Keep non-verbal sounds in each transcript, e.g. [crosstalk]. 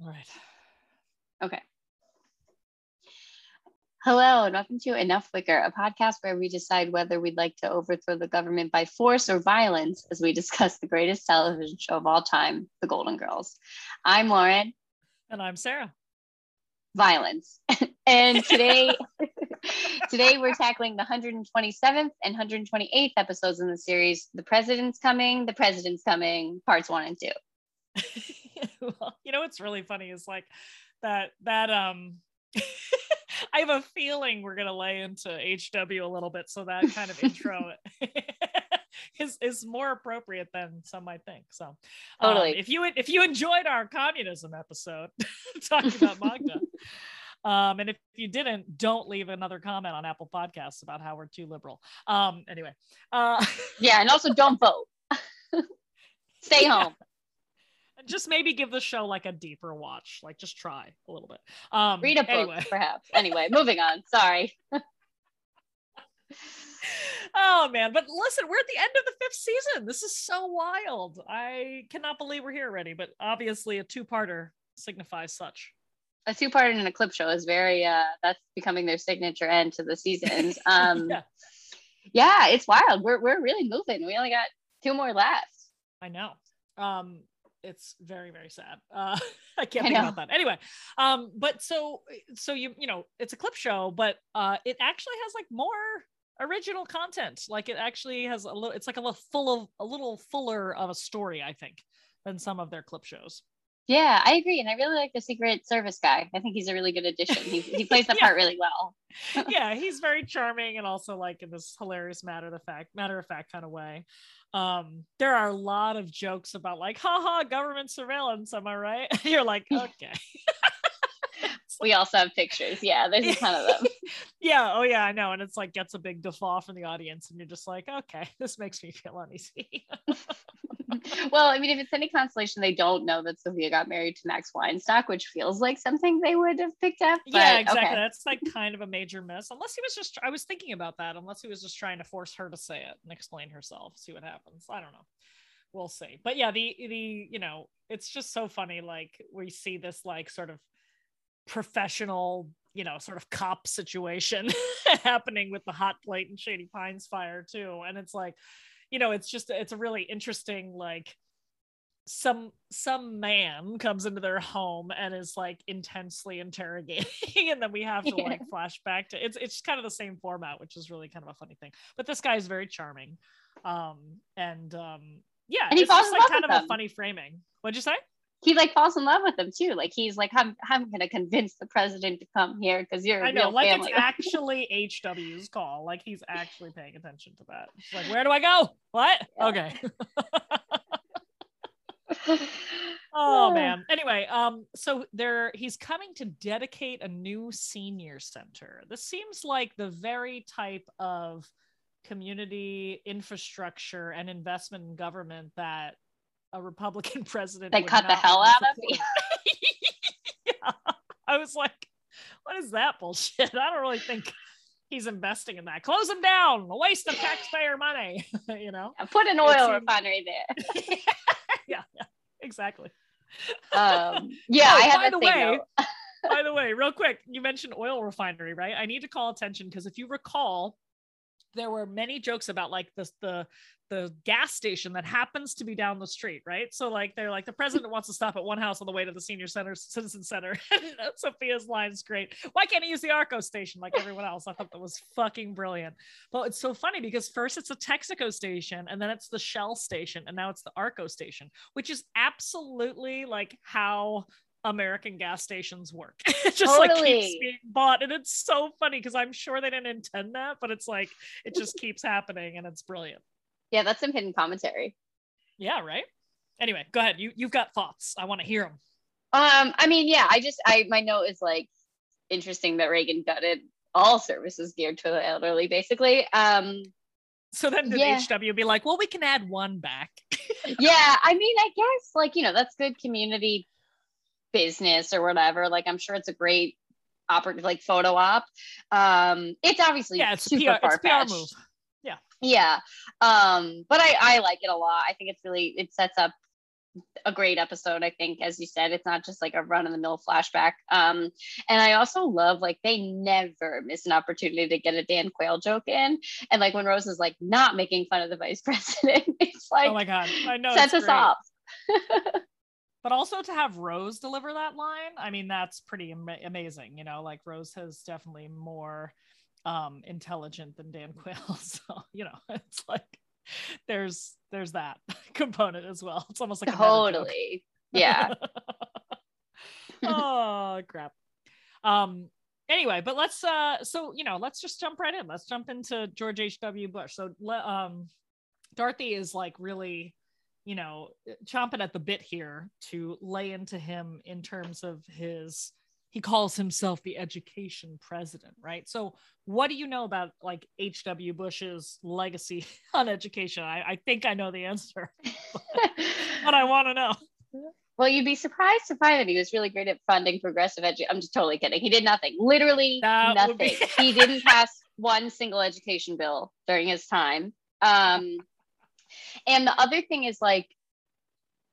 All right. Okay. Hello, and welcome to Enough Wicker, a podcast where we decide whether we'd like to overthrow the government by force or violence as we discuss the greatest television show of all time, The Golden Girls. I'm Lauren. And I'm Sarah. Violence. [laughs] and today, [laughs] today we're tackling the 127th and 128th episodes in the series, The President's Coming, The President's Coming, parts one and two. [laughs] [laughs] well, you know what's really funny is like that that um [laughs] I have a feeling we're gonna lay into HW a little bit, so that kind of intro [laughs] is is more appropriate than some might think. So, um, totally. if you if you enjoyed our communism episode talking about Magda, um, and if you didn't, don't leave another comment on Apple Podcasts about how we're too liberal. Um, anyway, uh, yeah, and also don't vote. Stay home just maybe give the show like a deeper watch like just try a little bit. Um read a book anyway. [laughs] perhaps. Anyway moving on. Sorry. [laughs] Oh man. But listen we're at the end of the fifth season. This is so wild. I cannot believe we're here already but obviously a two-parter signifies such. A two-parter and a clip show is very uh that's becoming their signature end to the seasons. [laughs] Um yeah. yeah it's wild. We're, we're really moving. We only got two more left. I know. Um it's very very sad. Uh [laughs] i can't I think know. about that. Anyway um but so so you you know it's a clip show but uh it actually has like more original content. Like it actually has a little it's like a little full of a little fuller of a story i think than some of their clip shows. Yeah i agree and i really like the secret service guy. I think he's a really good addition. He, he plays the [laughs] yeah. part really well. [laughs] Yeah he's very charming and also like in this hilarious matter of fact matter of fact kind of way um there are a lot of jokes about like haha government surveillance am i right? [laughs] You're like [laughs] okay. [laughs] We also have pictures. Yeah there's a ton of them. Yeah oh yeah i know and it's like gets a big guffaw from the audience and you're just like okay this makes me feel uneasy [laughs] well, I mean, if it's any consolation, they don't know that Sophia got married to Max Weinstock, which feels like something they would have picked up. But, yeah, exactly. Okay. That's like kind of a major miss. Unless he was just, I was thinking about that. Unless he was just trying to force her to say it and explain herself, see what happens. I don't know. We'll see. But yeah, the the you know, it's just so funny. Like we see this like sort of professional you know sort of cop situation [laughs] happening with the hot plate and shady pines fire too and it's like you know it's just it's a really interesting like some some man comes into their home and is like intensely interrogating [laughs] and then we have to yeah. like flash back to it's it's kind of the same format which is really kind of a funny thing but this guy is very charming um and um yeah and he it's just like kind of them. a funny framing what'd you say he like falls in love with them too. Like he's like, I'm I'm gonna convince the president to come here because you're. I know, like family. it's [laughs] actually HW's call. Like he's actually paying attention to that. It's like, where do I go? What? Yeah. Okay. [laughs] oh man. Anyway, um, so there he's coming to dedicate a new senior center. This seems like the very type of community infrastructure and investment in government that a Republican [laughs] president. They cut the hell out of me. [laughs] yeah. I was like, what is that bullshit? I don't really think he's investing in that. Close him down. A waste of taxpayer money. [laughs] you know. Yeah, put an oil refinery there. yeah, yeah, exactly. Um, yeah, oh, I by the way. by the way, real quick, you mentioned oil refinery, right? I need to call attention because if you recall, there were many jokes about like the the the gas station that happens to be down the street, right? So like they're like the president wants to stop at one house on the way to the senior center citizen center. [laughs] Uh, Sophia's line is great. Why can't he use the Arco station like everyone else? I thought that was fucking brilliant. But it's so funny because first it's a Texaco station and then it's the Shell station and now it's the Arco station, which is absolutely like how American gas stations work. [laughs] it just totally. like keeps being bought. And it's so funny because I'm sure they didn't intend that, but it's like it just keeps happening and it's brilliant. Yeah, that's some hidden commentary. Yeah, right. Anyway, go ahead. You you've got thoughts. I want to hear them. Um, I mean, yeah, I just I my note is like interesting that Reagan gutted all services geared to the elderly, basically. Um so then the yeah. HW be like, well, we can add one back. [laughs] yeah, I mean, I guess like you know that's good community business or whatever. Like I'm sure it's a great oper- like photo op. Um, it's obviously yeah, it's super PR, it's PR move. Yeah. Um, but I, I like it a lot. I think it's really, it sets up a great episode, I think, as you said. It's not just like a run of the mill flashback. Um, and I also love like they never miss an opportunity to get a Dan Quayle joke in. And like when Rose is like not making fun of the vice [laughs] president, it's like oh my god, I know sets us off. [laughs] but also to have Rose deliver that line, I mean, that's pretty am- amazing. You know, like Rose has definitely more um intelligent than Dan [laughs] Quayle. So, you know, it's like there's there's that [laughs] component as well. It's almost like totally. Yeah. [laughs] oh crap. Um anyway, but let's uh so you know, let's just jump right in. Let's jump into George H.W. Bush. So um Dorothy is like really, you know, chomping at the bit here to lay into him in terms of his he calls himself the education president, right? So, what do you know about like H.W. Bush's legacy [laughs] on education? I, I think I know the answer, but, [laughs] but I want to know. Well, you'd be surprised to find that he was really great at funding progressive education. I'm just totally kidding. He did nothing, literally that nothing. Be- he didn't [laughs] pass one single education bill during his time. Um, and the other thing is like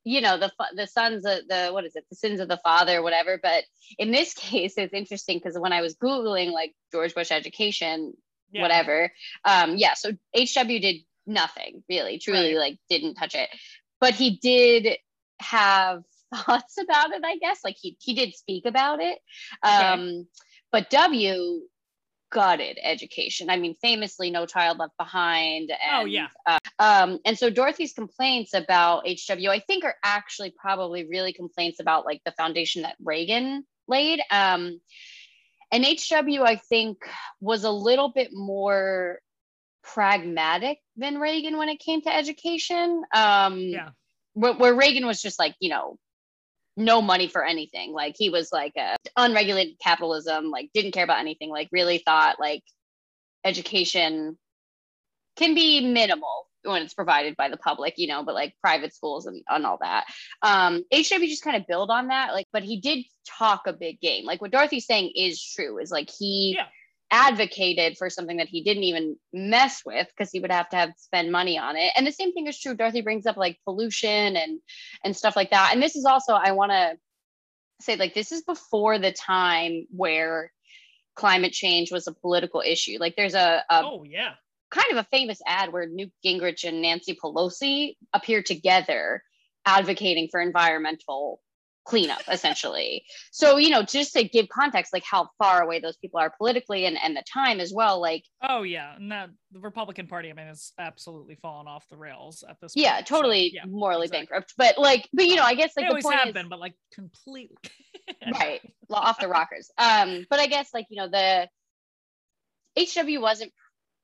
you know the the sons of the what is it the sins of the father whatever but in this [laughs] case it's interesting because when i was googling like george bush education yeah. whatever um yeah so hw did nothing really truly right. like didn't touch it but he did have [laughs] thoughts about it i guess like he he did speak about it um okay. but w gutted education. I mean, famously, No Child Left Behind. And, oh yeah. Uh, um, and so Dorothy's complaints about HW, I think, are actually probably really complaints about like the foundation that Reagan laid. Um, and HW, I think, was a little bit more pragmatic than Reagan when it came to education. Um, yeah. Where, where Reagan was just like, you know, no money for anything. Like he was like a unregulated capitalism, like didn't care about anything, like really thought like education can be minimal when it's provided by the public, you know, but like private schools and, and all that. Um, HW just kind of build on that. Like, but he did talk a big game. Like what Dorothy's saying is true, is like he yeah advocated for something that he didn't even mess with because he would have to have spend money on it. And the same thing is true. Dorothy brings up like pollution and and stuff like that. And this is also i want to say like this is before the time where climate change was a political issue. Like there's a, a oh yeah. kind of a famous ad where newt gingrich and nancy pelosi appear together advocating for environmental cleanup essentially. So you know just to give context like how far away those people are politically and and the time as well like oh yeah. And that the republican party i mean has absolutely fallen off the rails at this point, yeah totally so, yeah, morally exactly. bankrupt. But like but you know i guess like they the always point have is, been but like completely [laughs] right. Off the rockers. Um but i guess like you know the hw wasn't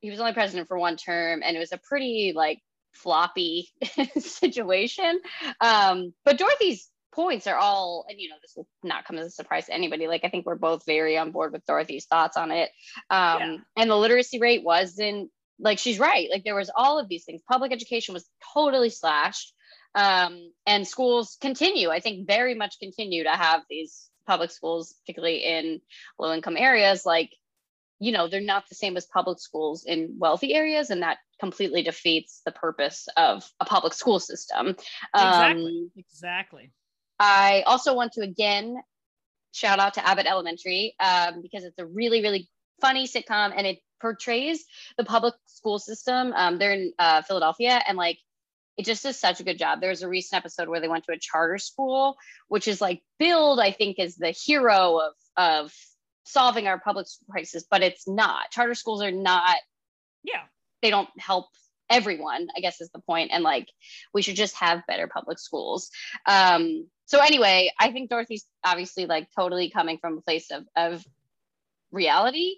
he was only president for one term and it was a pretty like floppy [laughs] situation. Um but dorothy's points are all, and you know, this will not come as a surprise to anybody. Like, I think we're both very on board with Dorothy's thoughts on it. Um, yeah. And the literacy rate wasn't like she's right. Like, there was all of these things. Public education was totally slashed. Um, and schools continue, I think, very much continue to have these public schools, particularly in low income areas. Like, you know, they're not the same as public schools in wealthy areas, and that completely defeats the purpose of a public school system. Exactly. Um, exactly. I also want to again shout out to Abbott Elementary um, because it's a really, really funny sitcom and it portrays the public school system. Um, they're in uh, Philadelphia and like it just does such a good job. There was a recent episode where they went to a charter school, which is like Build, I think, is the hero of of solving our public crisis, but it's not. Charter schools are not. Yeah. They don't help everyone. I guess is the point, and like we should just have better public schools. Um, so anyway, I think Dorothy's obviously like totally coming from a place of of reality.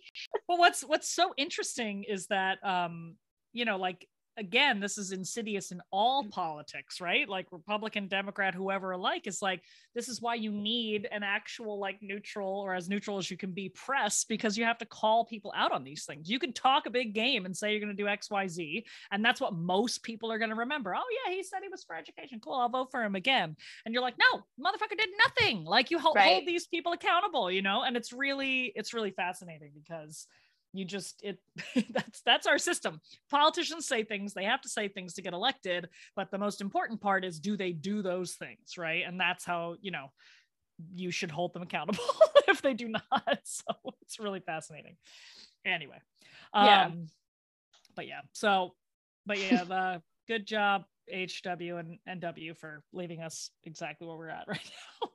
Well, what's what's so interesting is that um, you know, like again, this is insidious in all mm. politics, right? Like Republican, Democrat, whoever alike is like, this is why you need an actual, like, neutral or as neutral as you can be press because you have to call people out on these things. You can talk a big game and say you're going to do X, Y, Z. And that's what most people are going to remember. Oh, yeah, he said he was for education. Cool. I'll vote for him again. And you're like, no, motherfucker did nothing. Like, you hold, right. hold these people accountable, you know? And it's really, it's really fascinating because you just it [laughs] that's that's our system. Politicians say things they have to say things to get elected but the most important part is do they do those things right? And that's how you know you should hold them [laughs] accountable if they do not. [laughs] So it's really fascinating. Anyway Yeah. um but yeah so but yeah the good job hw and nw for leaving us exactly where we're at right now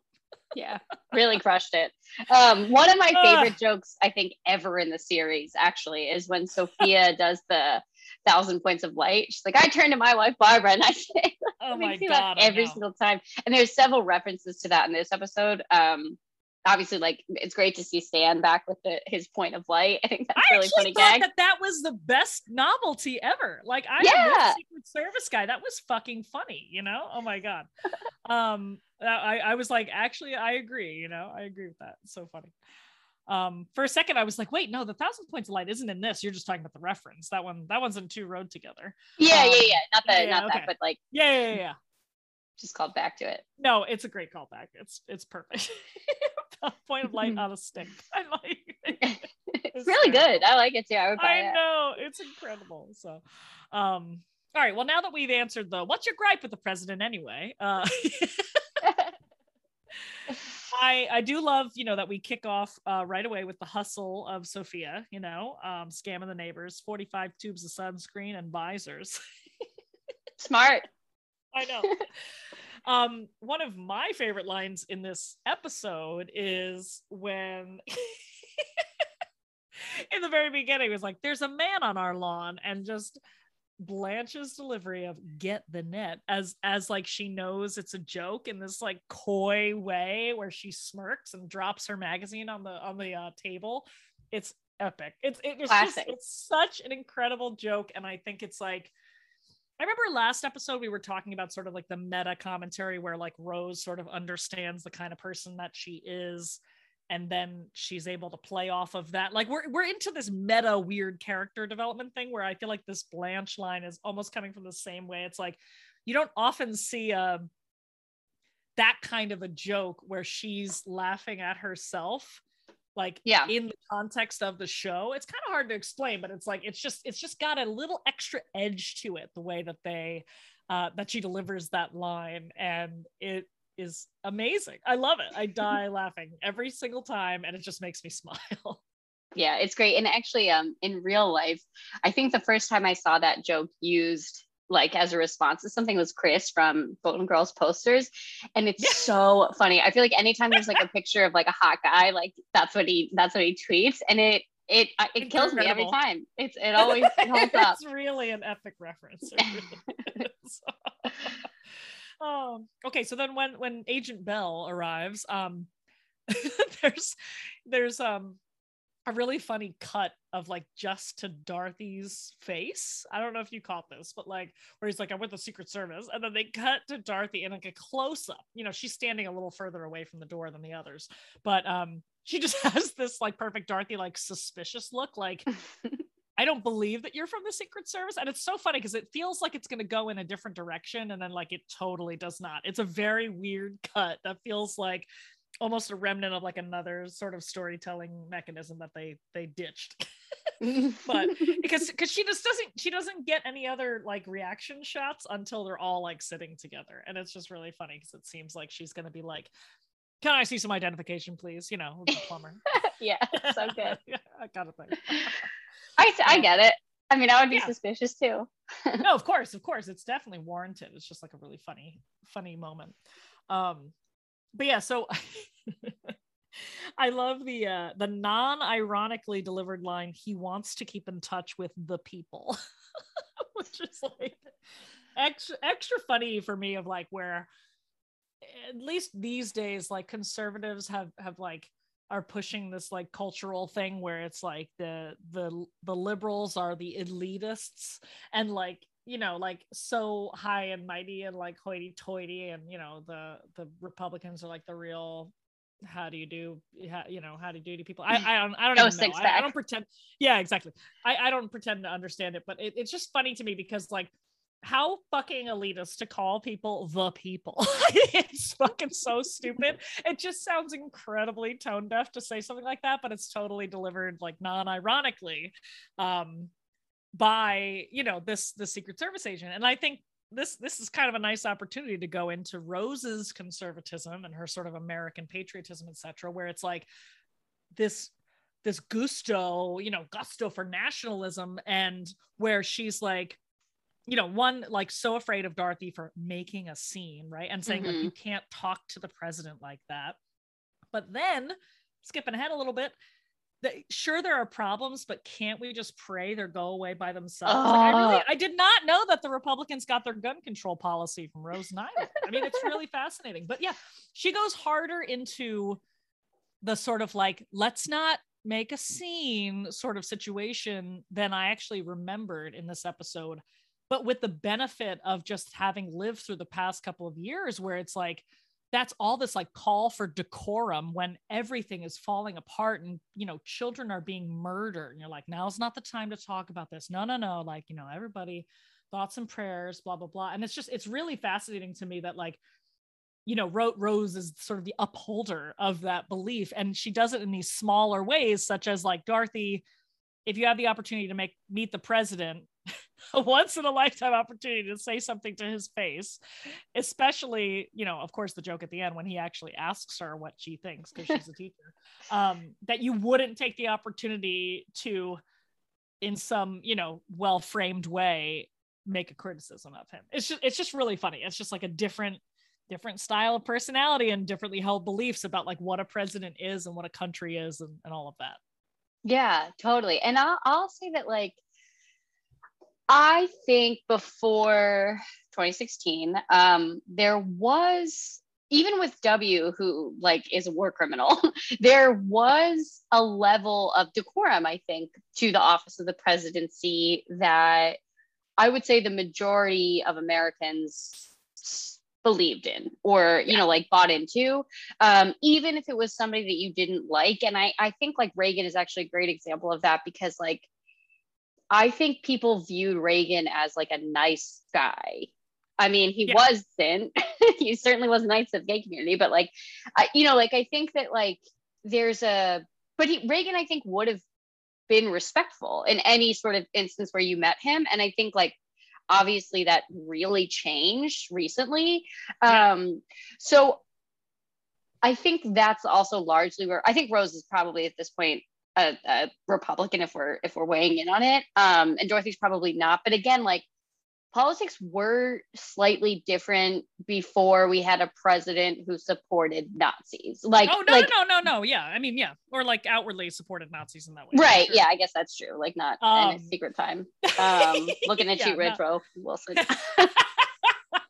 yeah really crushed it um one of my Ugh. favorite jokes i think ever in the series actually is when sophia [laughs] does the thousand points of light she's like i turned to my wife barbara and i [laughs] say oh my god every single time and there's several references to that in this episode um obviously like it's great to see stan back with the, his point of light i think that's I really actually funny thought gag that that was the best novelty ever. Like I'm a Secret Service guy. That was fucking funny. You know? Oh my god. [laughs] um, I I was like, actually, I agree. You know, I agree with that. It's so funny. Um, for a second, I was like, wait, no, the thousand points of light isn't in this. You're just talking about the reference. That one, that one's in two road together. yeah Um, yeah yeah not that yeah, not okay. that but like Yeah, yeah, yeah. yeah. just called back to it No, it's a great callback. It's it's perfect. [laughs] Point of light [laughs] on a stick. I like. it's [laughs] It's really terrible. good i like it too i would buy it. I it know it's incredible. So, um, all right. Well, now that we've answered the what's your gripe with the president anyway, uh, [laughs] I I do love you know that we kick off uh, right away with the hustle of Sophia. You know, um, scamming the neighbors, forty five tubes of sunscreen and visors. [laughs] smart I know. um, one of my favorite lines in this episode is when [laughs] in the very beginning it was like, there's a man on our lawn, and just Blanche's delivery of get the net as as like she knows it's a joke in this like coy way where she smirks and drops her magazine on the on the uh, table. It's epic. It's it- it's just it's such an incredible joke, and I think it's like I remember last episode we were talking about sort of like the meta commentary where like Rose sort of understands the kind of person that she is and then she's able to play off of that. Like we're we're into this meta weird character development thing where I feel like this Blanche line is almost coming from the same way. It's like you don't often see um that kind of a joke where she's laughing at herself like Yeah. in the context of the show it's kind of hard to explain but it's like it's just it's just got a little extra edge to it the way that they uh that she delivers that line and it is amazing. I love it. I die [laughs] laughing every single time and it just makes me [laughs] smile. Yeah it's great. And actually um in real life i think the first time i saw that joke used like as a response to something was chris from golden girls posters. And it's Yeah. so funny. I feel like anytime there's like a picture of like a hot guy like that's what he that's what he tweets. And it it uh, it kills me every time. It's it [laughs] always it holds up. it's really an epic reference. It really um okay so then when when agent bell arrives um [laughs] there's there's um a really funny cut of like just to Dorothy's face. I don't know if you caught this, but like where he's like, I'm with the Secret Service, and then they cut to Dorothy in like a close up. You know, she's standing a little further away from the door than the others, but um, she just [laughs] has this like perfect Dorothy like suspicious look, like [laughs] I don't believe that you're from the Secret Service. And it's so funny because it feels like it's going to go in a different direction. And then, like, it totally does not. It's a very weird cut that feels like almost a remnant of like another sort of storytelling mechanism that they they ditched [laughs] but [laughs] because because she just doesn't she doesn't get any other like reaction shots until they're all like sitting together and it's just really funny because it seems like she's going to be like can i see some identification please you know the plumber [laughs] yeah so good i gotta think I, I get it i mean i would be Yeah. suspicious too no, of [laughs] course, of course, it's definitely warranted. It's just like a really funny, funny moment. Um, but yeah, so [laughs] I love the uh the non-ironically delivered line. He wants to keep in touch with the people, [laughs] which is like extra extra funny for me. Of like where at least these days, like conservatives have have like are pushing this like cultural thing where it's like the the the liberals are the elitists and like you know like so high and mighty and like hoity toity and you know the the republicans are like the real how do you do how, you know how do you do to people? I i don't i don't No even know. I, I don't pretend yeah exactly. I i don't pretend to understand it but it, it's just funny to me because like how fucking elitist to call people the people. [laughs] it's fucking so stupid. It just sounds incredibly tone deaf to say something like that, but it's totally delivered like non-ironically um by, you know, this the Secret Service agent. And I think this this is kind of a nice opportunity to go into Rose's conservatism and her sort of American patriotism, etc., where it's like this this gusto, you know, gusto for nationalism, and where she's like, you know, one like so afraid of Dorothy for making a scene, right? And saying mm-hmm. like you can't talk to the president like that. But then skipping ahead a little bit, that sure there are problems, but can't we just pray they go away by themselves? Uh, like, I really I did not know that the Republicans got their gun control policy from Rose Nylund. I mean, it's really fascinating. But yeah, she goes harder into the sort of like, let's not make a scene sort of situation than I actually remembered in this episode. But with the benefit of just having lived through the past couple of years where it's like, that's all this like call for decorum when everything is falling apart and you know children are being murdered and you're like now's not the time to talk about this. No no no. Like you know everybody thoughts and prayers blah blah blah. And it's just it's really fascinating to me that like you know rose is sort of the upholder of that belief and she does it in these smaller ways such as like dorothy if you have the opportunity to make meet the president [laughs] a once in a lifetime opportunity to say something to his face, especially, you know, of course, the joke at the end when he actually asks her what she thinks because she's a [laughs] teacher, um, that you wouldn't take the opportunity to, in some, you know, well framed way, make a criticism of him. It's just, it's just really funny. It's just like a different, different style of personality and differently held beliefs about like what a president is and what a country is and, and all of that. Yeah, totally. And I'll, I'll say that like I think before 2016, um, there was even with W, who like is a war criminal, [laughs] there was a level of decorum, I think, to the office of the presidency that I would say the majority of Americans believed in or you know like bought into. Um, even if it was somebody that you didn't like and I, I think like reagan is actually a great example of that because like I think people viewed Reagan as like a nice guy. I mean, he yeah. wasn't. [laughs] he certainly was nice to the gay community, but like, I, you know, like I think that like there's a, but he, Reagan, I think would have been respectful in any sort of instance where you met him, and I think like obviously that really changed recently. Yeah. Um, so I think that's also largely where I think Rose is probably at this point a, a, Republican if we're if we're weighing in on it. Um, and Dorothy's probably not. But again, like politics were slightly different before we had a president who supported Nazis. Like, oh no, like, no, no, no, yeah. I mean, yeah, or like outwardly supported Nazis in that way. Right. Sure. Yeah, I guess that's true. Like not um, in a um, secret time. [laughs] Um, looking at yeah, you, Woodrow Wilson. [laughs]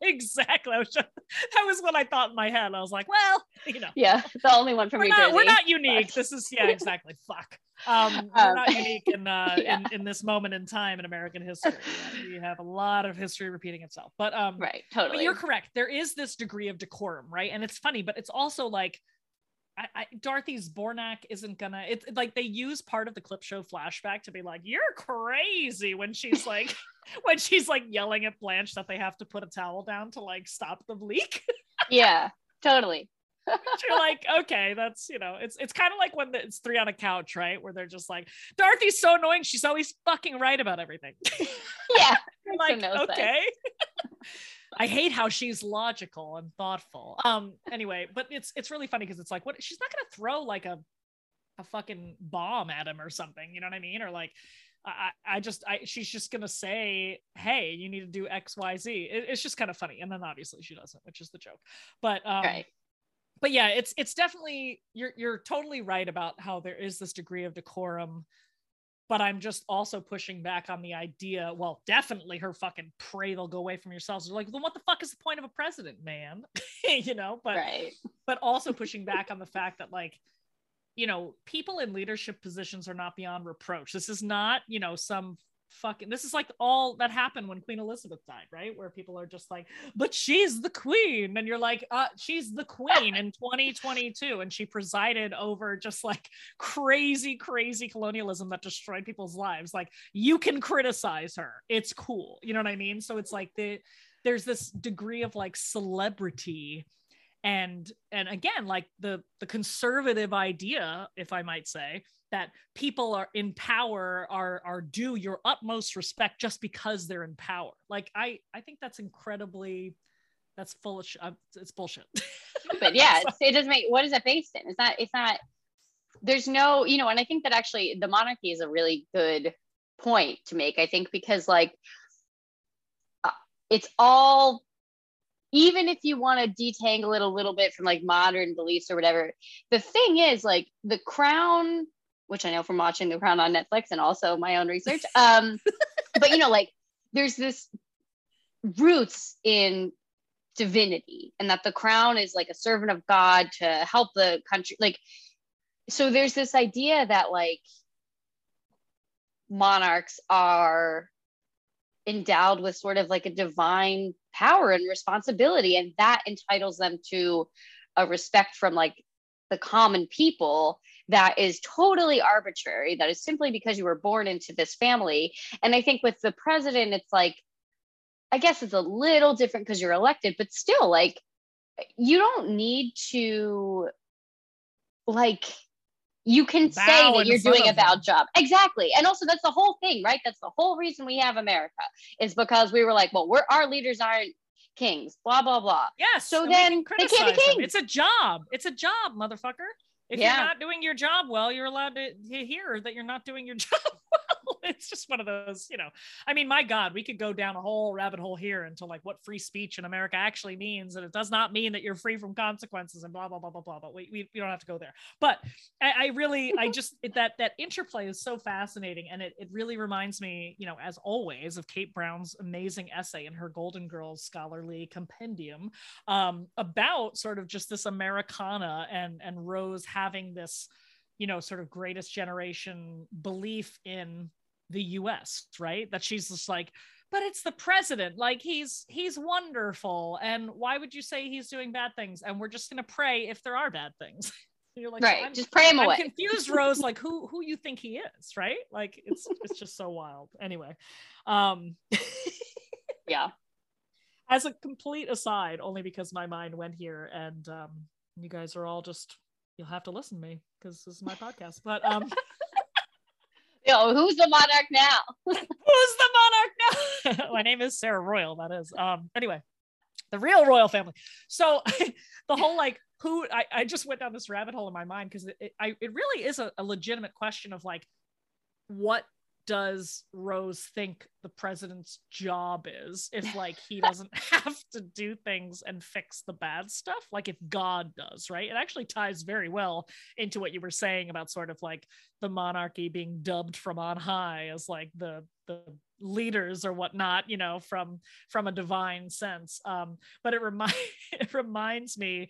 exactly. Was just, that was what I thought in my head. I was like, well, [laughs] you know. Yeah, the only one from we're New not, Jersey. We're not unique. This is yeah, exactly. Fuck. Um, we're um, not unique in, uh, [laughs] yeah. in in this moment in time in American history. [laughs] we have a lot of history repeating itself. But um, right, totally. But you're correct. There is this degree of decorum, right? And it's funny, but it's also like. I, I, Dorothy Zbornak isn't gonna. It's like they use part of the clip show flashback to be like, "You're crazy" when she's like, [laughs] [laughs] when she's like yelling at Blanche that they have to put a towel down to like stop the leak. yeah, [laughs] totally. you're like, okay, that's you know, it's it's kind of like when the, it's three on a couch, right? Where they're just like, Dorothy's so annoying, she's always fucking right about everything. yeah, like, no okay. I hate how she's logical and thoughtful. Um, anyway, but it's it's really funny because it's like, what she's not gonna throw like a a fucking bomb at him or something, you know what I mean? Or like I, I just I she's just gonna say hey you need to do X Y Z it, it's just kind of funny and then obviously she doesn't which is the joke but um right. but yeah it's it's definitely you're you're totally right about how there is this degree of decorum but I'm just also pushing back on the idea well definitely her fucking pray they'll go away from yourselves They're like then what the fuck is the point of a president man [laughs] you know but right. but also [laughs] pushing back on the fact that like you know, people in leadership positions are not beyond reproach. This is not, you know, some fucking this is like all that happened when Queen Elizabeth died, right? Where people are just like, but she's the queen. And you're like, uh, she's the queen in 2022. And she presided over just like crazy, crazy colonialism that destroyed people's lives. Like you can criticize her. It's cool. You know what I mean? So it's like the there's this degree of like celebrity and and again like the the conservative idea if i might say that people are in power are are due your utmost respect just because they're in power. Like i i think that's incredibly that's full of sh- uh, it's bullshit. [laughs] But yeah it doesn't make what is it based in? It's not it's not there's no you know and i think that actually the monarchy is a really good point to make i think because like uh, it's all even if you want to detangle it a little bit from like modern beliefs or whatever the thing is like the crown which i know from watching the crown on netflix and also my own research um [laughs] but you know like there's this roots in divinity and that the crown is like a servant of god to help the country like so there's this idea that like monarchs are endowed with sort of like a divine power and responsibility and that entitles them to a respect from like the common people that is totally arbitrary that is simply because you were born into this family and i think with the president it's like i guess it's a little different because you're elected but still like you don't need to like you can Bow say that you're doing a bad job. Exactly. And also that's the whole thing, right? That's the whole reason we have America is because we were like, well, we're our leaders aren't kings, blah, blah, blah. Yeah. So then they can't be kings. It's a job. It's a job, motherfucker. If yeah. you're not doing your job well, you're allowed to hear that you're not doing your [laughs] job well. [laughs] It's just one of those, you know. I mean, my God, we could go down a whole rabbit hole here into like what free speech in America actually means. And it does not mean that you're free from consequences and blah, blah, blah, blah, blah. But we, we, we don't have to go there. But I, I really, I just, that, that interplay is so fascinating. And it, it really reminds me, you know, as always, of Kate Brown's amazing essay in her Golden Girls scholarly compendium um, about sort of just this Americana and, and Rose having this, you know, sort of greatest generation belief in the US, right? That she's just like, but it's the president. Like he's he's wonderful. And why would you say he's doing bad things? And we're just gonna pray if there are bad things. [laughs] You're like, right, just pray him I'm away. confused, Rose. Like [laughs] who who you think he is, right? Like it's it's just so wild. Anyway, um, [laughs] yeah. As a complete aside, only because my mind went here, and um, you guys are all just you'll have to listen to me because this is my podcast. But um Yo, who's the monarch now? [laughs] who's the monarch now? [laughs] my name is Sarah Royal, that is. Um anyway, the real royal family. So [laughs] the whole like who I, I just went down this rabbit hole in my mind because it, it, I, it really is a, a legitimate question of like what does Rose think the president's job is if [laughs] like he doesn't have to do things and fix the bad stuff like if God does, right? It actually ties very well into what you were saying about sort of like the monarchy being dubbed from on high as like the the leaders or whatnot you know from from a divine sense um but it reminds [laughs] it reminds me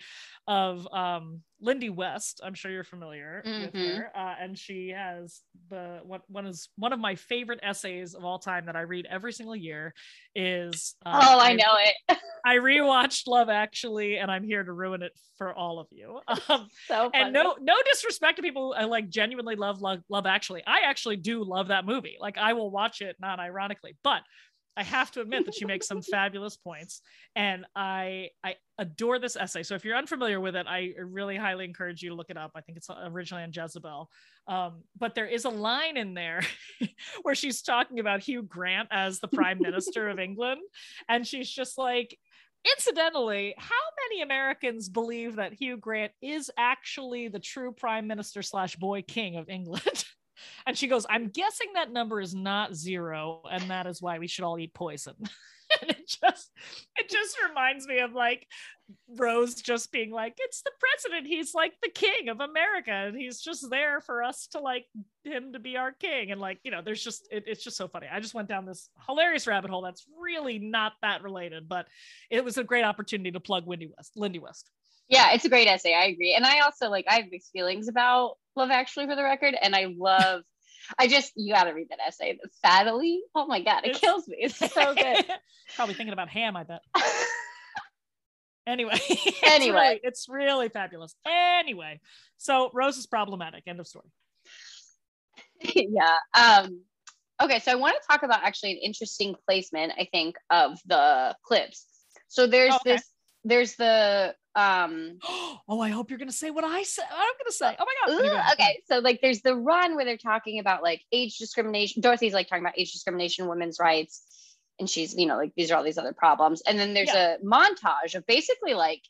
of um lindy west i'm sure you're familiar mm-hmm. with her uh, and she has the what one is one of my favorite essays of all time that i read every single year is uh, oh i, I know it. [laughs] I rewatched love actually and i'm here to ruin it for all of you. [laughs] Um, so and no no disrespect to people i like genuinely love, love love actually. I actually do love that movie. Like i will watch it not ironically ironically. But I have to admit that she makes some fabulous points, and I I adore this essay. So if you're unfamiliar with it, I really highly encourage you to look it up. I think it's originally on Jezebel, um, but there is a line in there [laughs] where she's talking about Hugh Grant as the Prime Minister of [laughs] England, and she's just like. Incidentally, how many Americans believe that Hugh Grant is actually the true prime minister slash boy king of England? [laughs] And she goes, I'm guessing that number is not zero, and that is why we should all eat poison. [laughs] and it just it just reminds me of like Rose just being like, it's the president. He's like the king of America. And he's just there for us to like him to be our king. And like, you know, there's just it, it's just so funny. I just went down this hilarious rabbit hole that's really not that related, but it was a great opportunity to plug Wendy West, Lindy West. Yeah, it's a great essay. I agree. And I also like I have mixed feelings about Love Actually for the record. And I love [laughs] I just you got to read that essay. The fatally. Oh my god, it It's- kills me. It's so good. [laughs] Probably thinking about ham, I bet. [laughs] Anyway, it's Anyway. really, it's really fabulous. Anyway, so Rose is problematic. End of story. yeah. Um, okay, so I want to talk about actually an interesting placement, I think, of the clips. So there's okay. this, there's the um [gasps] oh, I hope you're gonna say what I said. I'm gonna say. Oh my god. Ooh, okay, so like there's the run where they're talking about like age discrimination. Dorothy's like talking about age discrimination, women's rights, and she's, you know, like these are all these other problems. And then there's a montage of basically like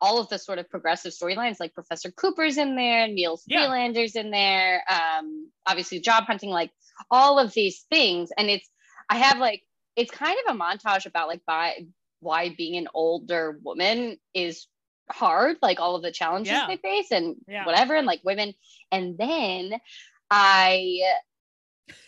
all of the sort of progressive storylines, like Professor Cooper's in there, Niels Yeah. Freelander's in there, um, obviously job hunting, like all of these things. And it's I have like it's kind of a montage about like by why being an older woman is hard, like all of the challenges Yeah. they face and Yeah. whatever, and like women. And then I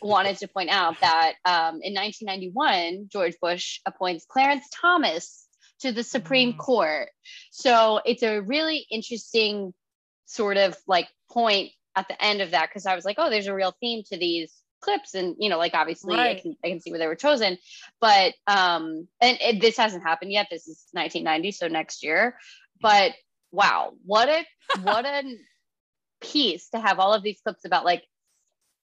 wanted to point out that um, in 1991, George Bush appoints Clarence Thomas to the Supreme Mm. Court. So it's a really interesting sort of like point at the end of that because I was like, oh, there's a real theme to these clips and you know like obviously I, can, I can see where they were chosen but um and, and this hasn't happened yet this is 1990 so next year but wow what a [laughs] what a piece to have all of these clips about like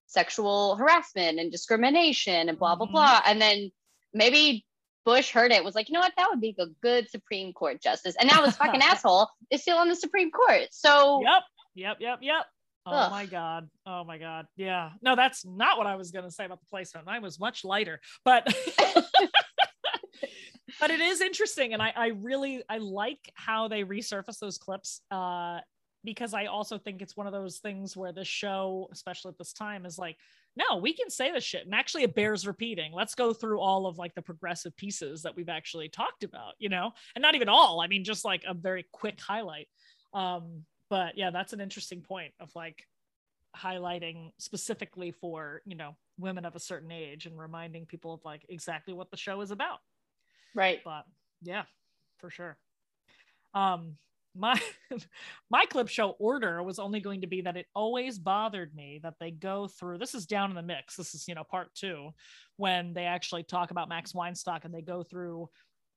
sexual harassment and discrimination and blah blah Mhm. blah and then maybe bush heard it was like you know what that would be a good supreme court justice and now this fucking [laughs] asshole is still on the supreme court so Yep. Yep. Yep. Yep. Oh Ugh. my god. Oh my god. Yeah. No, that's not what I was gonna say about the placement. I was much lighter, but [laughs] but it is interesting, and I I really I like how they resurface those clips. Uh, because I also think it's one of those things where the show, especially at this time, is like, no, we can say this shit, and actually it bears repeating. Let's go through all of like the progressive pieces that we've actually talked about, you know, and not even all. I mean, just like a very quick highlight. Um, but yeah, that's an interesting point of like highlighting specifically for you know women of a certain age and reminding people of like exactly what the show is about. Right. But yeah for sure. Um my [laughs] my clip show order was only going to be that it always bothered me that they go through this is down in the mix this is you know part two when they actually talk about max weinstock and they go through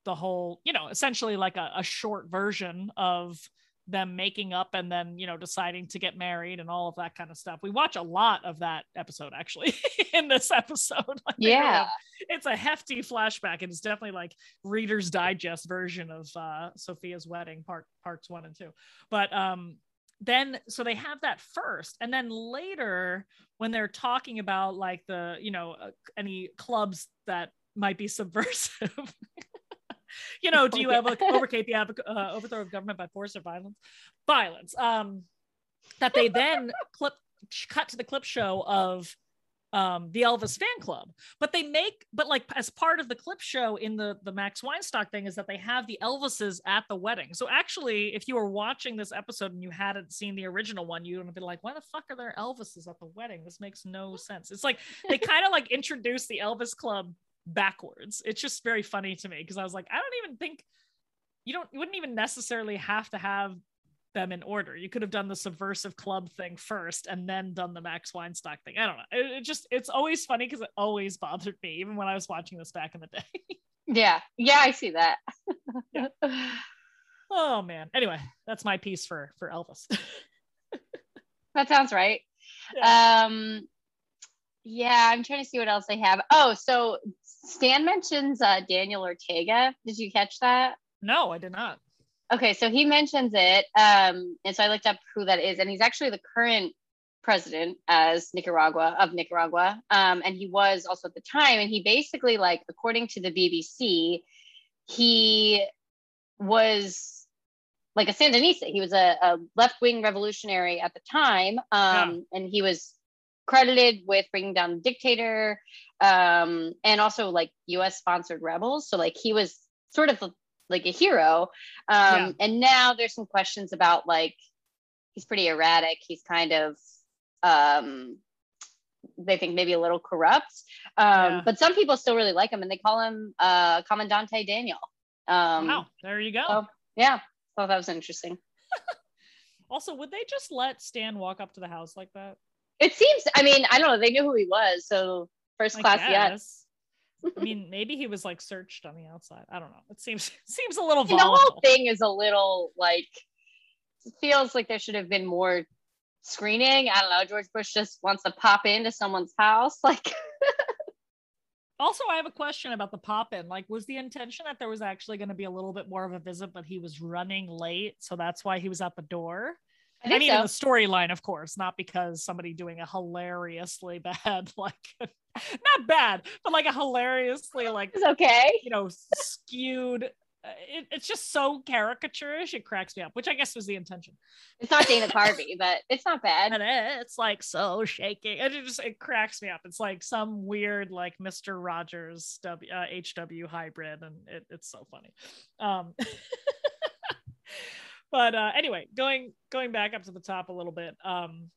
the whole you know essentially like a, a short version of them making up and then you know deciding to get married and all of that kind of stuff. We watch a lot of that episode actually [laughs] in this episode. [laughs] Like, yeah. it's a hefty flashback. And it's definitely like reader's digest version of uh sophia's wedding part parts one and two. But um then so they have that first and then later when they're talking about like the you know uh, any clubs that might be [laughs] subversive you know do you Oh, have yeah. a overcate the uh, overthrow of government by force or violence? Violence. Um that they then clip cut to the clip show of um the Elvis fan club. But they make but like as part of the clip show in the the Max Weinstock thing is that they have the Elvises at the wedding. So actually if you were watching this episode and you hadn't seen the original one you would have been like why the fuck are there Elvises at the wedding? This makes no sense. It's like they kind of like introduce the Elvis club backwards it's just very funny to me because I was like I don't even think you don't you wouldn't even necessarily have to have them in order. You could have done the subversive club thing first and then done the Max Weinstock thing. I don't know. It, it just it's always funny because it always bothered me, even when I was watching this back in the day. [laughs] yeah yeah i see that Yeah. [laughs] oh man. Anyway, that's my piece for for Elvis. [laughs] that sounds right Yeah. um yeah i'm trying to see what else i have oh so stan mentions uh daniel ortega did you catch that no, I did not. okay so he mentions it um and so i looked up who that is and he's actually the current president as nicaragua of nicaragua um and he was also at the time and he basically like according to the bbc he was like a Sandinista. He was a, a left wing revolutionary at the time, um, and he was credited with bringing down the dictator um, and also like U.S. sponsored rebels. So like he was sort of like a hero. Um, Yeah. And now there's some questions about like he's pretty erratic. He's kind of um, they think maybe a little corrupt. Um, Yeah. But some people still really like him, and they call him uh, Comandante Daniel. Um, wow, there you go. so- yeah, thought that was interesting. [laughs] also, would they just let Stan walk up to the house like that? It seems. I mean, I don't know. They knew who he was, so first class, yes. I [laughs] mean, maybe he was like searched on the outside. I don't know. It seems [laughs] seems a little the whole thing is a little like feels like there should have been more screening. I don't know. George Bush just wants to pop into someone's house, [laughs] like. Also, I have a question about the pop in. Like, was the intention that there was actually going to be a little bit more of a visit, but he was running late, so that's why he was at the door? I think mean, so. in the storyline, of course, not because somebody doing a hilariously [laughs] bad, like, not bad, but like a hilariously, like, It's okay. you know, skewed. uh, It, it's just so caricaturish. It cracks me up, which I guess was the intention. It's not Dana [laughs] Carvey, but it's not bad. And it's like so shaking. And it just it cracks me up. It's like some weird like Mr. Rogers W uh, HW hybrid, and it, it's so funny. Um, [laughs] but uh, anyway, going going back up to the top a little bit. Um,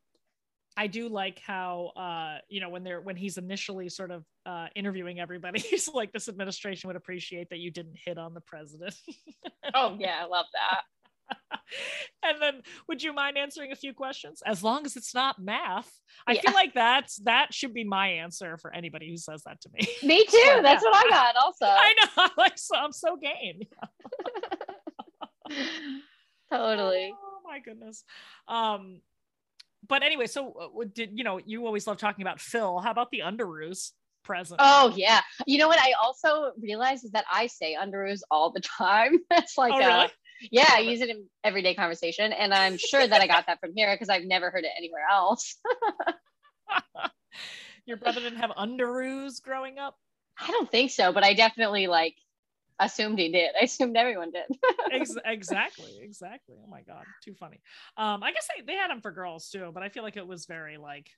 I do like how uh, you know when they're when he's initially sort of uh, interviewing everybody, [laughs] he's like, "This administration would appreciate that you didn't hit on the president." [laughs] Oh yeah, I love that. [laughs] and then would you mind answering a few questions as long as it's not math i Yeah. feel like that's that should be my answer for anybody who says that to me Me too. So, That's yeah. what I got. Also. i know like so i'm so game totally. oh my goodness um but anyway so uh, did you know you always love talking about phil how about the underoos present Oh yeah. You know what I also realized is that I say underoos all the time. [laughs] It's like oh, uh, really? yeah, I [laughs] use it in everyday conversation, and I'm sure that I got that from here because I've never heard it anywhere else. [laughs] your brother didn't have underoos growing up I don't think so, but I definitely like assumed he did. [laughs] I assumed everyone did. Ex- [laughs] exactly exactly oh my god too funny um i guess they, they had them for girls too but i feel like it was very like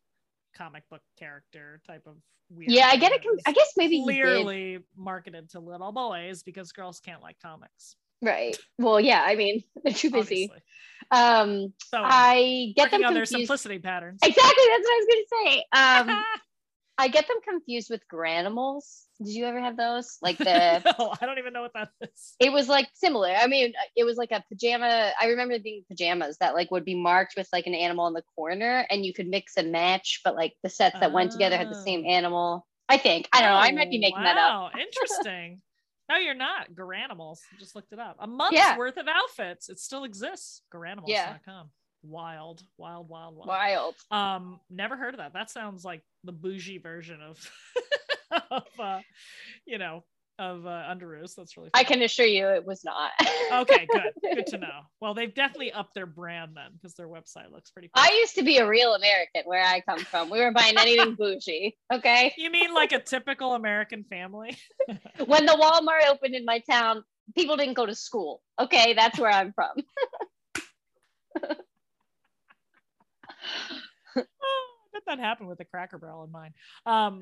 comic book character type of weird yeah, I get it. I guess maybe clearly marketed to little boys because girls can't like comics Right. Well, yeah. I mean, [laughs] they're too busy. obviously. Um, so I get them on their simplicity patterns Exactly. That's what I was gonna say. Um, I get them confused with granimals. Did you ever have those? Like the [laughs] no, i don't even know what that is it was like similar. I mean, it was like a pajama. I remember being pajamas that like would be marked with like an animal in the corner, and you could mix and match, but like the sets that went together had the same Oh. animal. I think. I don't know. I might be Oh, making that up. wow, interesting no you're not garanimals I just looked it up a month's Yeah. worth of outfits it still exists garanimals.com wild wild wild wild Wild. Um, never heard of that. That sounds like the bougie version of, [laughs] of uh, you know, of uh, Underoos. That's really. I can assure you it was not. Okay, good, [laughs] good to know. Well, they've definitely upped their brand then because their website looks pretty. Cool. I used to be a real American where I come from. We weren't buying anything [laughs] bougie. Okay. you mean like a typical American family? When the Walmart opened in my town, people didn't go to school. Okay. That's where I'm from. Oh, I bet that happened with the Cracker Barrel in mine. Um,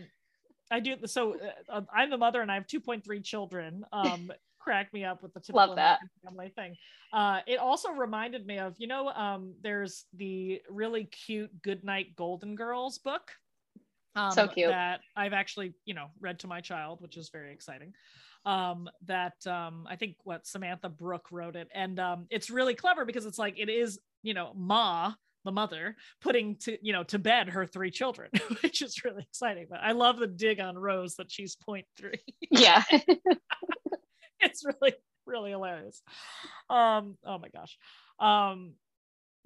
I do. So uh, I'm the mother, and I have 2.3 children. Um, crack me up with the typical Love that. Family thing. Uh, it also reminded me of, you know, um, there's the really cute Goodnight Golden Girls book. Um, So cute. That I've actually, you know, read to my child, which is very exciting. Um, that um, I think what Samantha Brooke wrote it, and um, it's really clever because it's like it is, you know, Ma, the mother, putting to you know to bed her three children, [laughs] which is really exciting. But I love the dig on Rose that she's point three. Yeah. [laughs] it's really really hilarious um oh my gosh um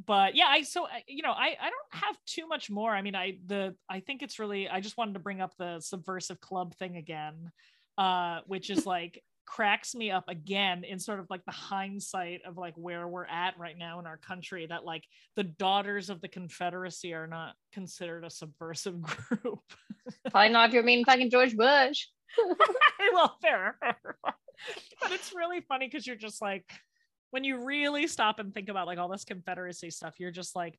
but yeah i so you know i i don't have too much more i mean i the i think it's really i just wanted to bring up the subversive club thing again uh which is like cracks me up again in sort of like the hindsight of like where we're at right now in our country that like the daughters of the confederacy are not considered a subversive [laughs] group Probably not if you're meeting fucking George Bush. [laughs] well, fair. but it's really funny because you're just like, when you really stop and think about like all this Confederacy stuff, you're just like,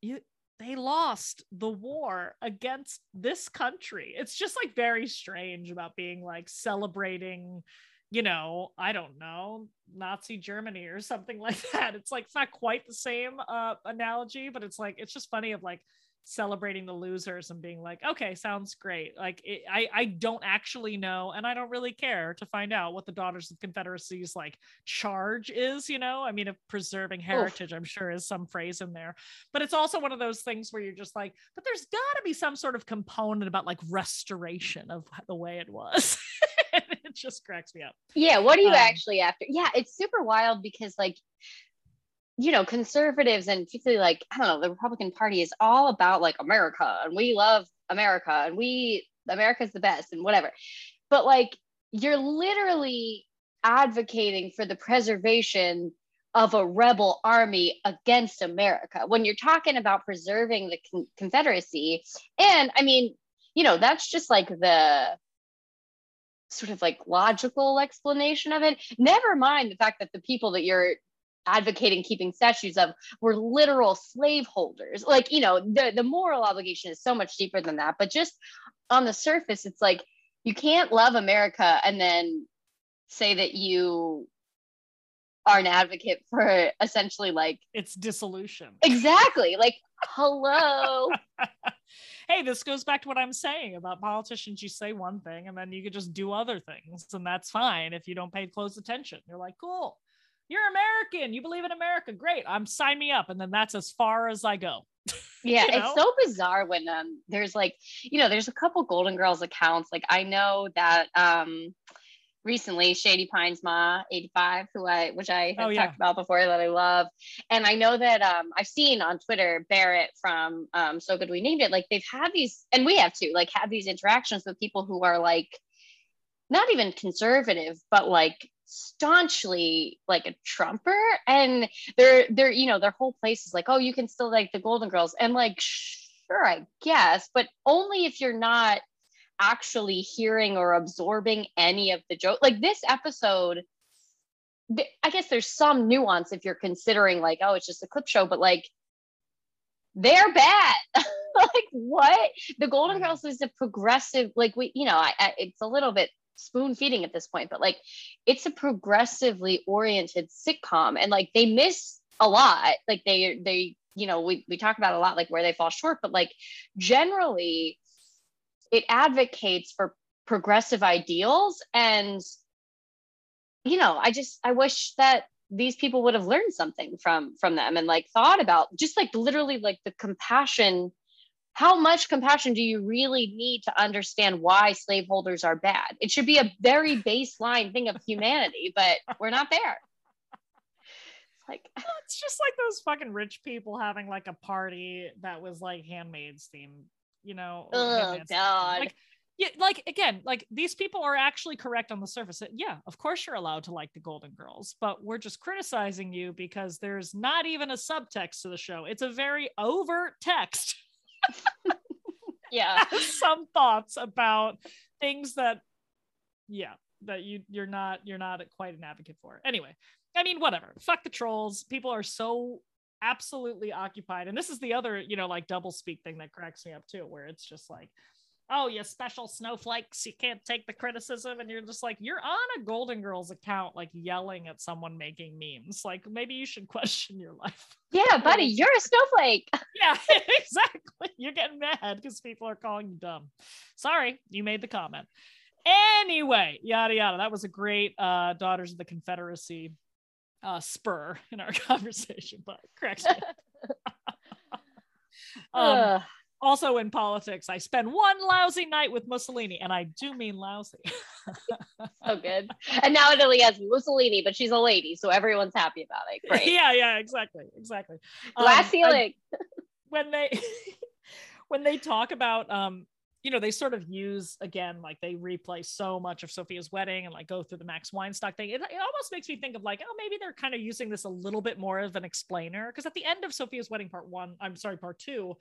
you they lost the war against this country. It's just like very strange about being like celebrating, you know, I don't know, Nazi Germany or something [laughs] like that. It's like it's not quite the same uh analogy, but it's like it's just funny of like celebrating the losers and being like, okay, sounds great. Like it, I, I don't actually know, and I don't really care to find out what the Daughters of Confederacy's like charge is. You know, I mean, of preserving heritage, Oof. I'm sure is some phrase in there, but it's also one of those things where you're just like, but there's got to be some sort of component about like restoration of the way it was. [laughs] it [laughs] just cracks me up. Yeah, what are you um, actually after? Yeah, it's super wild because like you know, conservatives and particularly like, I don't know, the Republican Party is all about like America and we love America and we, America's the best and whatever. But like, you're literally advocating for the preservation of a rebel army against America when you're talking about preserving the con- Confederacy. And I mean, you know, that's just like the sort of like logical explanation of it. Never mind the fact that the people that you're advocating keeping statues of were literal slaveholders. Like, you know, the, the moral obligation is so much deeper than that. But just on the surface, it's like you can't love America and then say that you are an advocate for essentially like it's dissolution. Exactly. Like, hello. [laughs] hey, this goes back to what I'm saying about politicians. You say one thing and then you could just do other things, and that's fine if you don't pay close attention. You're like, cool you're American. You believe in America. Great. I'm sign me up. And then that's as far as I go. [laughs] Yeah, you know? it's so bizarre when um there's like, you know, there's a couple Golden Girls accounts. Like I know that um recently Shady Pines Ma 85, who I which I have oh, yeah. talked about before that I love. And I know that um I've seen on Twitter Barrett from um So Good We Named It, like they've had these, and we have too, like have these interactions with people who are like not even conservative, but like staunchly like a trumper and they're they're you know their whole place is like oh you can still like the golden girls and like sure i guess but only if you're not actually hearing or absorbing any of the joke like this episode i guess there's some nuance if you're considering like oh it's just a clip show but like they're bad. [laughs] Like what? The golden mm-hmm. girls is a progressive like we you know I, I, it's a little bit spoon feeding at this point, but like it's a progressively oriented sitcom and like they miss a lot. Like they they you know we we talk about a lot like where they fall short, but like generally it advocates for progressive ideals and you know I just I wish that these people would have learned something from from them and like thought about just like literally like the compassion how much compassion do you really need to understand why slaveholders are bad? It should be a very baseline thing of humanity, but [laughs] we're not there. It's like it's just like those fucking rich people having like a party that was like handmaids themed, you know. Oh god. Like, yeah, like again, like these people are actually correct on the surface. Uh, yeah, of course you're allowed to like the Golden Girls, but we're just criticizing you because there's not even a subtext to the show. It's a very overt text [laughs] yeah [laughs] some thoughts about things that yeah that you you're not you're not quite an advocate for anyway i mean whatever fuck the trolls people are so absolutely occupied and this is the other you know like double speak thing that cracks me up too where it's just like oh, you special snowflakes, you can't take the criticism. And you're just like, you're on a Golden Girls account, like yelling at someone making memes. Like maybe you should [laughs] question your life. Yeah, [laughs] buddy, you're a snowflake. [laughs] yeah, exactly. You're getting mad because people are calling you dumb. Sorry, you made the comment. Anyway, yada yada. That was a great uh Daughters of the Confederacy uh spur in our [laughs] conversation, but me. [laughs] um, also in politics, I spend one lousy night with Mussolini, and I do mean lousy. [laughs] so good. And now it only has Mussolini, but she's a lady, so everyone's happy about it. Great. Yeah, yeah, exactly, exactly. Last um, feeling. when they when they talk about um you know, they sort of use again, like they replay so much of Sophia's wedding and like go through the Max Weinstock thing. It, it almost makes me think of like, oh, maybe they're kind of using this a little bit more of an explainer. Because at the end of Sophia's wedding, part one, I'm sorry, part two,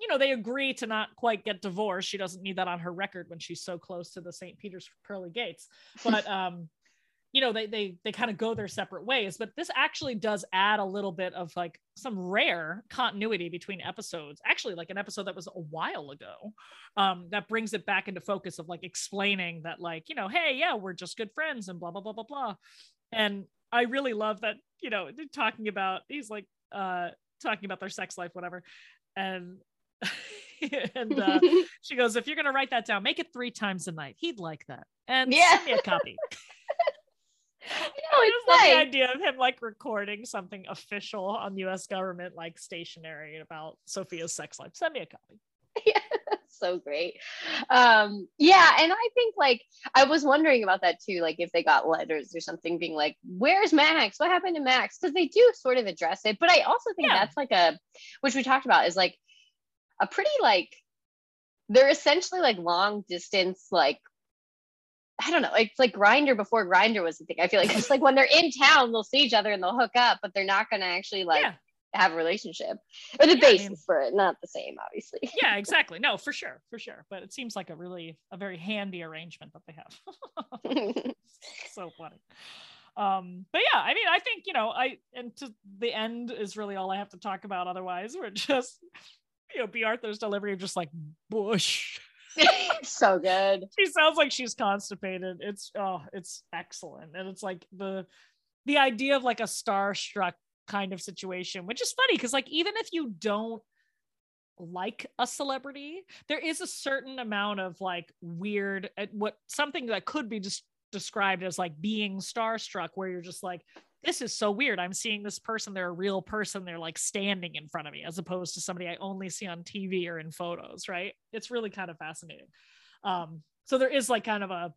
you know, they agree to not quite get divorced. She doesn't need that on her record when she's so close to the St. Peter's pearly gates. But [laughs] um, you know, they they they kind of go their separate ways. But this actually does add a little bit of like some rare continuity between episodes. Actually, like an episode that was a while ago, um, that brings it back into focus of like explaining that, like, you know, hey, yeah, we're just good friends and blah blah blah blah blah. And I really love that, you know, talking about he's like uh talking about their sex life, whatever. And [laughs] and uh, [laughs] she goes, if you're gonna write that down, make it three times a night. He'd like that. And Yeah. send me a copy. [laughs] No, I it's just love the idea of him like recording something official on the US government like stationery about Sophia's sex life. Send me a copy. [laughs] Yeah, that's so great. Um, yeah, and I think like I was wondering about that too, like if they got letters or something being like, "Where's Max? What happened to Max?" Because they do sort of address it, but I also think Yeah. that's like a, which we talked about, is like a pretty like they're essentially like long distance like. I don't know. It's like Grindr before Grindr was the thing. I feel like it's like when they're in town, they'll see each other and they'll hook up, but they're not going to actually like yeah. have a relationship. Or the Yeah, I basis mean- for it, not the same, obviously. [laughs] Yeah, exactly. No, for sure, for sure. But it seems like a really a very handy arrangement that they have. [laughs] so funny. Um, but yeah, I mean, I think you know, I and to the end is really all I have to talk about. Otherwise, we're just you know, Bea Arthur's delivery of just like Bush. [laughs] [laughs] so good. she sounds like she's constipated. It's oh, it's excellent, and it's like the the idea of like a starstruck kind of situation, which is funny because like even if you don't like a celebrity, there is a certain amount of like weird eh, what something that could be just described as like being starstruck, where you're just like. This is so weird. I'm seeing this person. They're a real person. They're like standing in front of me, as opposed to somebody I only see on TV or in photos. Right? It's really kind of fascinating. Um, so there is like kind of a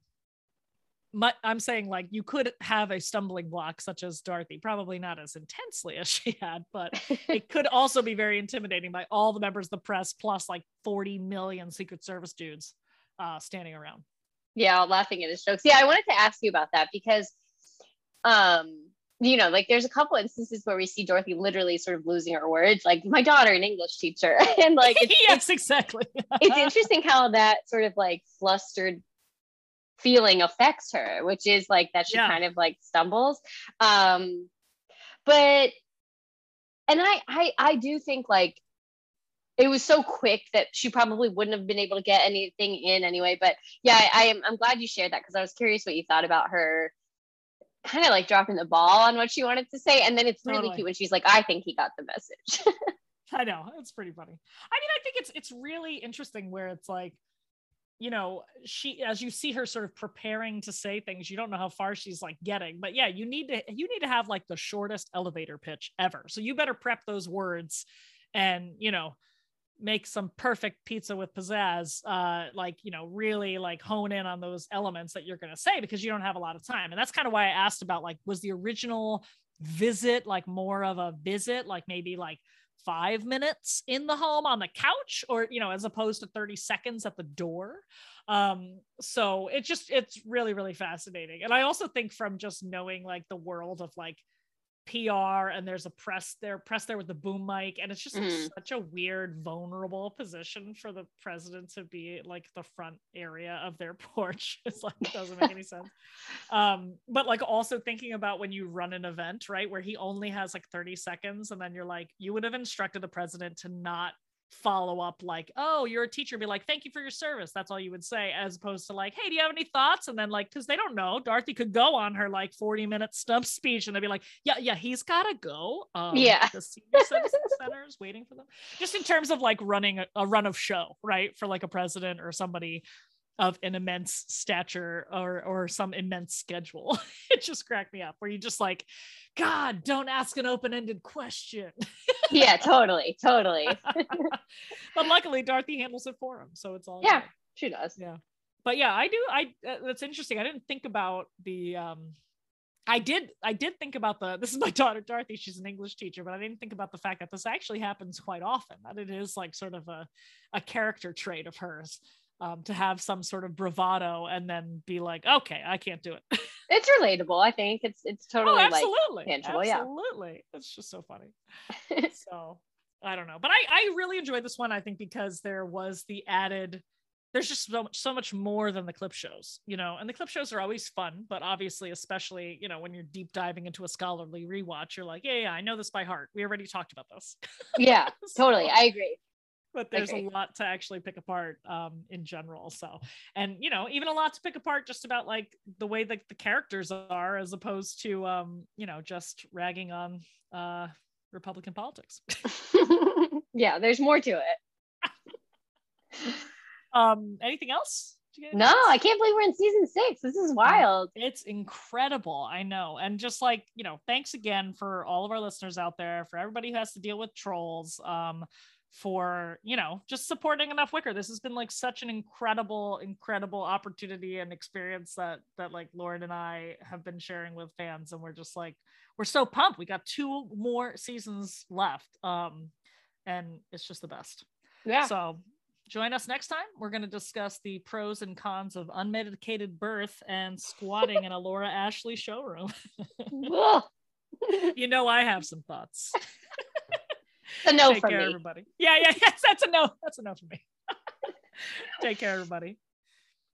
I'm saying like you could have a stumbling block such as Dorothy, probably not as intensely [laughs] as she had, but it could also be very intimidating by all the members of the press plus like 40 million Secret Service dudes uh, standing around. Yeah, laughing at his jokes. Yeah, I wanted to ask you about that because, um, you know, like there's a couple instances where we see Dorothy literally sort of losing her words, like my daughter, an English teacher, [laughs] and like it's, [laughs] yes, exactly. it's interesting how that sort of like flustered feeling affects her, which is like that she Yeah. kind of like stumbles. Um, but and I I I do think like it was so quick that she probably wouldn't have been able to get anything in anyway. But yeah, I, I am I'm glad you shared that because I was curious what you thought about her kind of like dropping the ball on what she wanted to say. And then it's really Totally. cute when she's like, I think he got the message. [laughs] I know it's pretty funny. I mean, I think it's it's really interesting where it's like, you know, she as you see her sort of preparing to say things, you don't know how far she's like getting. But yeah, you need to you need to have like the shortest elevator pitch ever. So you better prep those words, and you know, make some perfect pizza with pizzazz. Uh, like you know, really like hone in on those elements that you're gonna say because you don't have a lot of time. And that's kind of why I asked about like was the original visit like more of a visit, like maybe like five minutes in the home on the couch or you know as opposed to 30 seconds at the door um so it just it's really really fascinating and i also think from just knowing like the world of like PR and there's a press there, press there with the boom mic, and it's just like, Mhm. such a weird, vulnerable position for the president to be like the front area of their [laughs] porch. It's like it doesn't make any [laughs] sense. Um, but like also thinking about when you run an event, right, where he only has like 30 seconds, and then you're like, you would have instructed the president to not follow up like oh you're a teacher be like thank you for your service that's all you would say as opposed to like hey do you have any thoughts and then like because they don't know dorothy could go on her like 40 minute stump speech and they'd be like yeah yeah he's gotta go um, Yeah. the senior citizen [laughs] center is waiting for them just in terms of like running a, a run of show right for like a president or somebody of an immense stature or or some immense schedule [laughs] it just cracked me up where you just like god don't ask an open-ended question [laughs] yeah, totally, totally. [laughs] but luckily Dorothy handles it for him, so it's all Yeah. good. She does. yeah. But yeah, I do. I uh, that's interesting. I didn't think about the. um I did. I did think about the. This is my daughter Dorothy. She's an English teacher, but I didn't think about the fact that this actually happens quite often. That it is like sort of a a character trait of hers. Um, to have some sort of bravado and then be like, okay, I can't do it. It's relatable. I think it's it's oh, totally like absolutely, tangible, yeah. absolutely. It's just so funny. [laughs] so I don't know, but I I really enjoyed this one. I think because there was the added. There's just so much, so much more than the clip shows, you know, and the clip shows are always fun, but obviously, especially, you know, when you're deep diving into a scholarly rewatch, you're like, yeah, yeah, I know this by heart. We already talked about this. yeah, [laughs] totally. I agree. But there's a lot to actually pick apart um, in general. So, and you know, even a lot to pick apart just about like the way that the characters are, as opposed to um, you know, just ragging on uh, Republican politics. [laughs] [laughs] yeah, there's more to it. [laughs] Um, anything else? No, I can't believe we're in season six. This is wild. It's incredible. I know. And just like, you know, thanks again for all of our listeners out there, for everybody who has to deal with trolls. Um, for you know just supporting enough wicker. This has been like such an incredible incredible opportunity and experience that that like lauren and i have been sharing with fans and we're just like we're so pumped. We got two more seasons left um and it's just the best. Yeah. So join us next time. We're going to discuss the pros and cons of unmedicated birth and squatting in a laura ashley showroom. [laughs] [laughs] You know i have some thoughts [laughs] a no Take for care, me. everybody. Yeah, yeah, [laughs] yes, that's a no. That's a no for me. [laughs] Take care, everybody.